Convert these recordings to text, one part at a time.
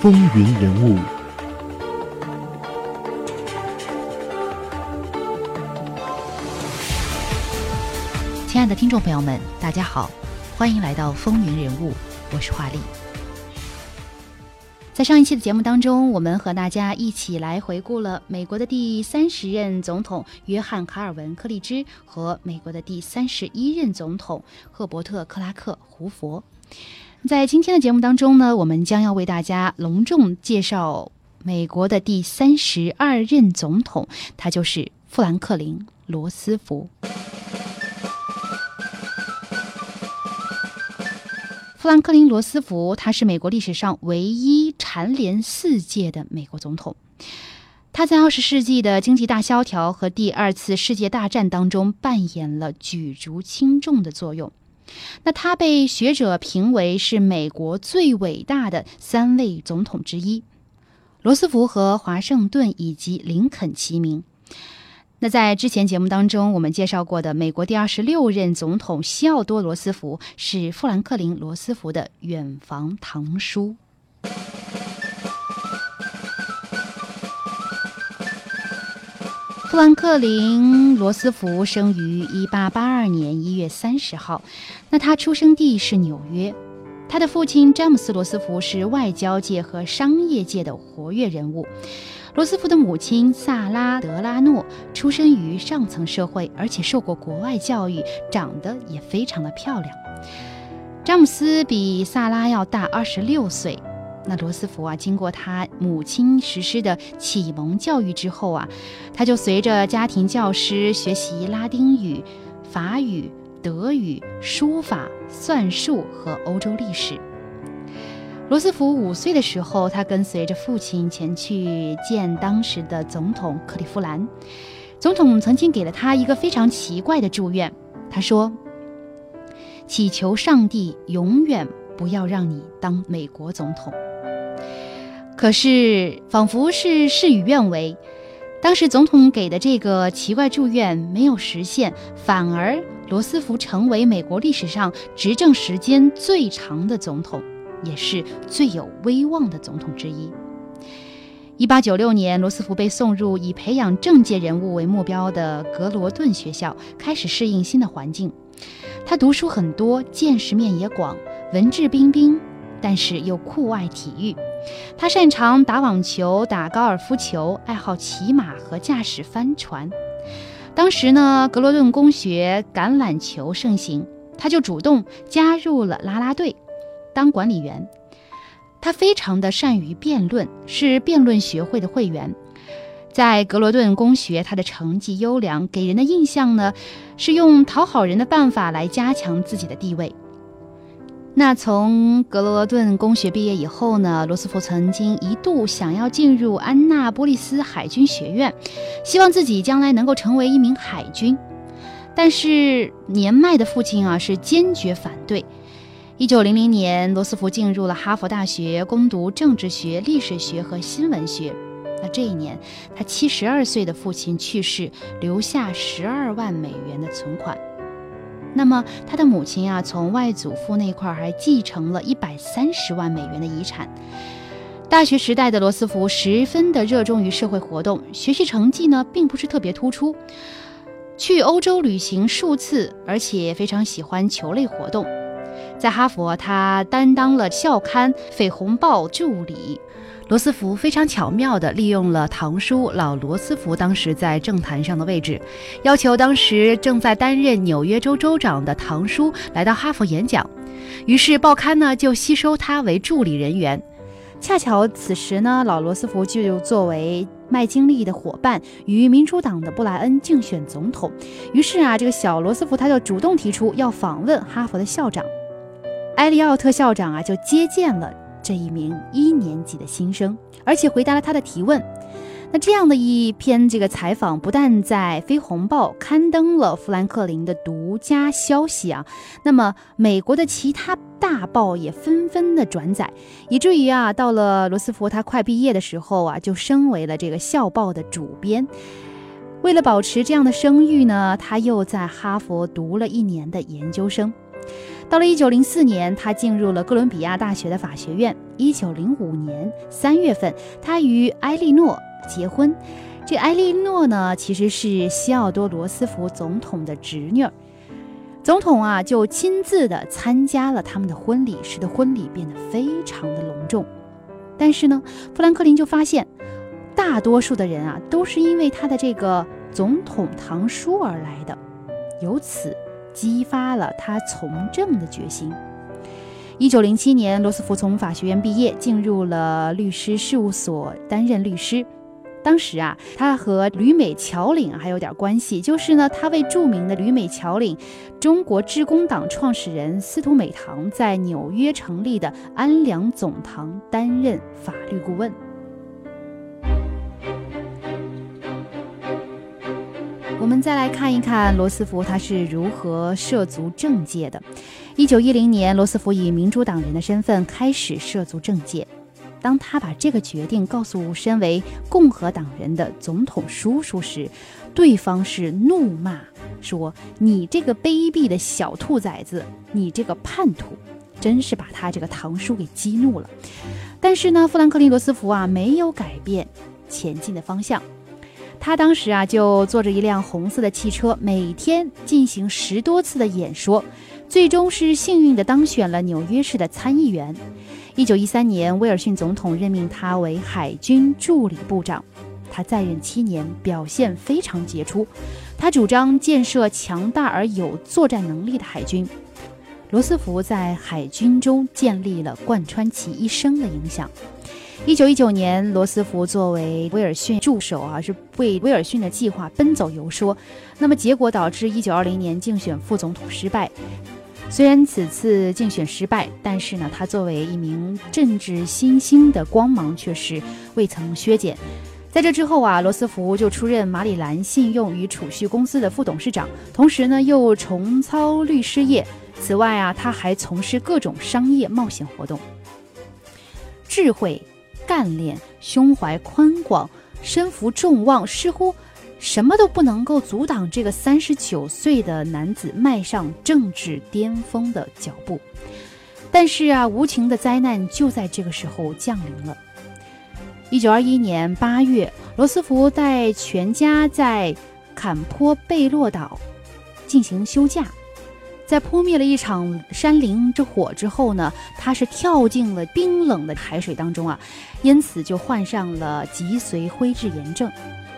风云人物。亲爱的听众朋友们，大家好，欢迎来到风云人物，我是华丽。在上一期的节目当中，我们和大家一起来回顾了美国的第三十任总统约翰·卡尔文·克利兹和美国的第三十一任总统赫伯特·克拉克·胡佛。在今天的节目当中呢，我们将要为大家隆重介绍美国的第三十二任总统，他就是富兰克林·罗斯福。富兰克林·罗斯福，他是美国历史上唯一蝉联四届的美国总统。他在二十世纪的经济大萧条和第二次世界大战当中扮演了举足轻重的作用。那他被学者评为是美国最伟大的三位总统之一，罗斯福和华盛顿以及林肯齐名。那在之前节目当中，我们介绍过的美国第二十六任总统西奥多·罗斯福是富兰克林·罗斯福的远房堂叔。富兰克林·罗斯福生于一八八二年一月三十号，那他出生地是纽约。他的父亲詹姆斯·罗斯福是外交界和商业界的活跃人物。罗斯福的母亲萨拉·德拉诺出生于上层社会，而且受过国外教育，长得也非常的漂亮。詹姆斯比萨拉要大二十六岁。那罗斯福啊，经过他母亲实施的启蒙教育之后啊，他就随着家庭教师学习拉丁语、法语、德语、书法、算术和欧洲历史。罗斯福五岁的时候，他跟随着父亲前去见当时的总统克利夫兰。总统曾经给了他一个非常奇怪的祝愿，他说：“祈求上帝永远不要让你当美国总统。”可是，仿佛是事与愿违，当时总统给的这个奇怪祝愿没有实现，反而罗斯福成为美国历史上执政时间最长的总统。也是最有威望的总统之一。一八九六年，罗斯福被送入以培养政界人物为目标的格罗顿学校，开始适应新的环境。他读书很多，见识面也广，文质彬彬，但是又酷爱体育。他擅长打网球、打高尔夫球，爱好骑马和驾驶帆船。当时呢，格罗顿公学橄榄球盛行，他就主动加入了啦啦队。当管理员，他非常的善于辩论，是辩论学会的会员。在格罗顿公学，他的成绩优良，给人的印象呢是用讨好人的办法来加强自己的地位。那从格罗顿公学毕业以后呢，罗斯福曾经一度想要进入安娜波利斯海军学院，希望自己将来能够成为一名海军。但是年迈的父亲啊是坚决反对。一九零零年，罗斯福进入了哈佛大学攻读政治学、历史学和新闻学。那这一年，他七十二岁的父亲去世，留下十二万美元的存款。那么，他的母亲啊，从外祖父那块还继承了一百三十万美元的遗产。大学时代的罗斯福十分的热衷于社会活动，学习成绩呢，并不是特别突出。去欧洲旅行数次，而且非常喜欢球类活动。在哈佛，他担当了校刊《绯红报》助理。罗斯福非常巧妙地利用了堂叔老罗斯福当时在政坛上的位置，要求当时正在担任纽约州州长的堂叔来到哈佛演讲。于是报刊呢就吸收他为助理人员。恰巧此时呢，老罗斯福就作为麦金利的伙伴，与民主党的布莱恩竞选总统。于是啊，这个小罗斯福他就主动提出要访问哈佛的校长。埃利奥特校长啊，就接见了这一名一年级的新生，而且回答了他的提问。那这样的一篇这个采访，不但在《飞鸿报》刊登了富兰克林的独家消息啊，那么美国的其他大报也纷纷的转载，以至于啊，到了罗斯福他快毕业的时候啊，就升为了这个校报的主编。为了保持这样的声誉呢，他又在哈佛读了一年的研究生。到了一九零四年，他进入了哥伦比亚大学的法学院。一九零五年三月份，他与埃莉诺结婚。这埃莉诺呢，其实是西奥多·罗斯福总统的侄女。总统啊，就亲自的参加了他们的婚礼，使得婚礼变得非常的隆重。但是呢，富兰克林就发现，大多数的人啊，都是因为他的这个总统堂叔而来的，由此激发了他从政的决心。一九零七年，罗斯福从法学院毕业，进入了律师事务所担任律师。当时啊，他和旅美侨领还有点关系，就是呢，他为著名的旅美侨领中国致公党创始人司徒美堂在纽约成立的安良总堂担任法律顾问。我们再来看一看罗斯福他是如何涉足政界的。一九一零年，罗斯福以民主党人的身份开始涉足政界。当他把这个决定告诉身为共和党人的总统叔叔时，对方是怒骂说：“你这个卑鄙的小兔崽子，你这个叛徒！”真是把他这个堂叔给激怒了。但是呢，富兰克林·罗斯福啊，没有改变前进的方向。他当时啊，就坐着一辆红色的汽车，每天进行十多次的演说，最终是幸运的当选了纽约市的参议员。一九一三年，威尔逊总统任命他为海军助理部长。他在任七年，表现非常杰出。他主张建设强大而有作战能力的海军。罗斯福在海军中建立了贯穿其一生的影响。一九一九年，罗斯福作为威尔逊助手啊，是为威尔逊的计划奔走游说。那么结果导致一九二零年竞选副总统失败。虽然此次竞选失败，但是呢，他作为一名政治新星的光芒却是未曾削减。在这之后啊，罗斯福就出任马里兰信用与储蓄公司的副董事长，同时呢又重操律师业。此外啊，他还从事各种商业冒险活动。智慧、干练、胸怀宽广、身负众望，似乎。什么都不能够阻挡这个三十九岁的男子迈上政治巅峰的脚步，但是啊，无情的灾难就在这个时候降临了。一九二一年八月，罗斯福带全家在坎坡贝洛岛进行休假，在扑灭了一场山林之火之后呢，他是跳进了冰冷的海水当中啊，因此就患上了脊髓灰质炎症，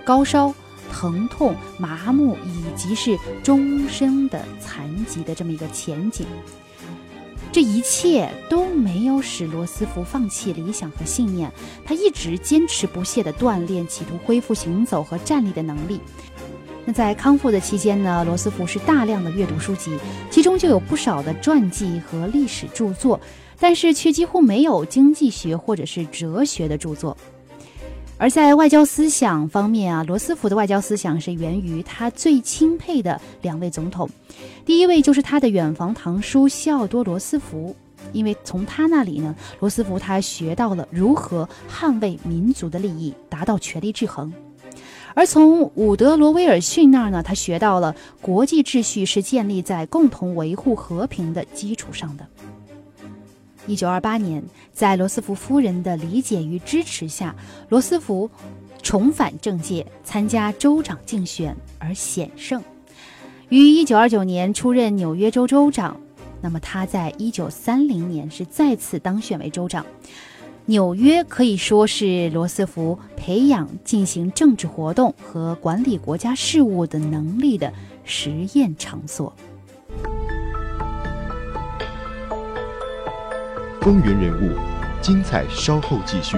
高烧。疼痛、麻木以及是终身的残疾的这么一个前景，这一切都没有使罗斯福放弃理想和信念。他一直坚持不懈地锻炼，企图恢复行走和站立的能力。那在康复的期间呢，罗斯福是大量的阅读书籍，其中就有不少的传记和历史著作，但是却几乎没有经济学或者是哲学的著作。而在外交思想方面啊，罗斯福的外交思想是源于他最钦佩的两位总统，第一位就是他的远房堂叔西奥多·罗斯福，因为从他那里呢，罗斯福他学到了如何捍卫民族的利益，达到权力制衡；而从伍德罗·威尔逊那儿呢，他学到了国际秩序是建立在共同维护和平的基础上的。一九二八年，在罗斯福夫人的理解与支持下，罗斯福重返政界，参加州长竞选而险胜，于一九二九年出任纽约州州长。那么他在一九三零年是再次当选为州长。纽约可以说是罗斯福培养、进行政治活动和管理国家事务的能力的实验场所。风云人物，精彩稍后继续。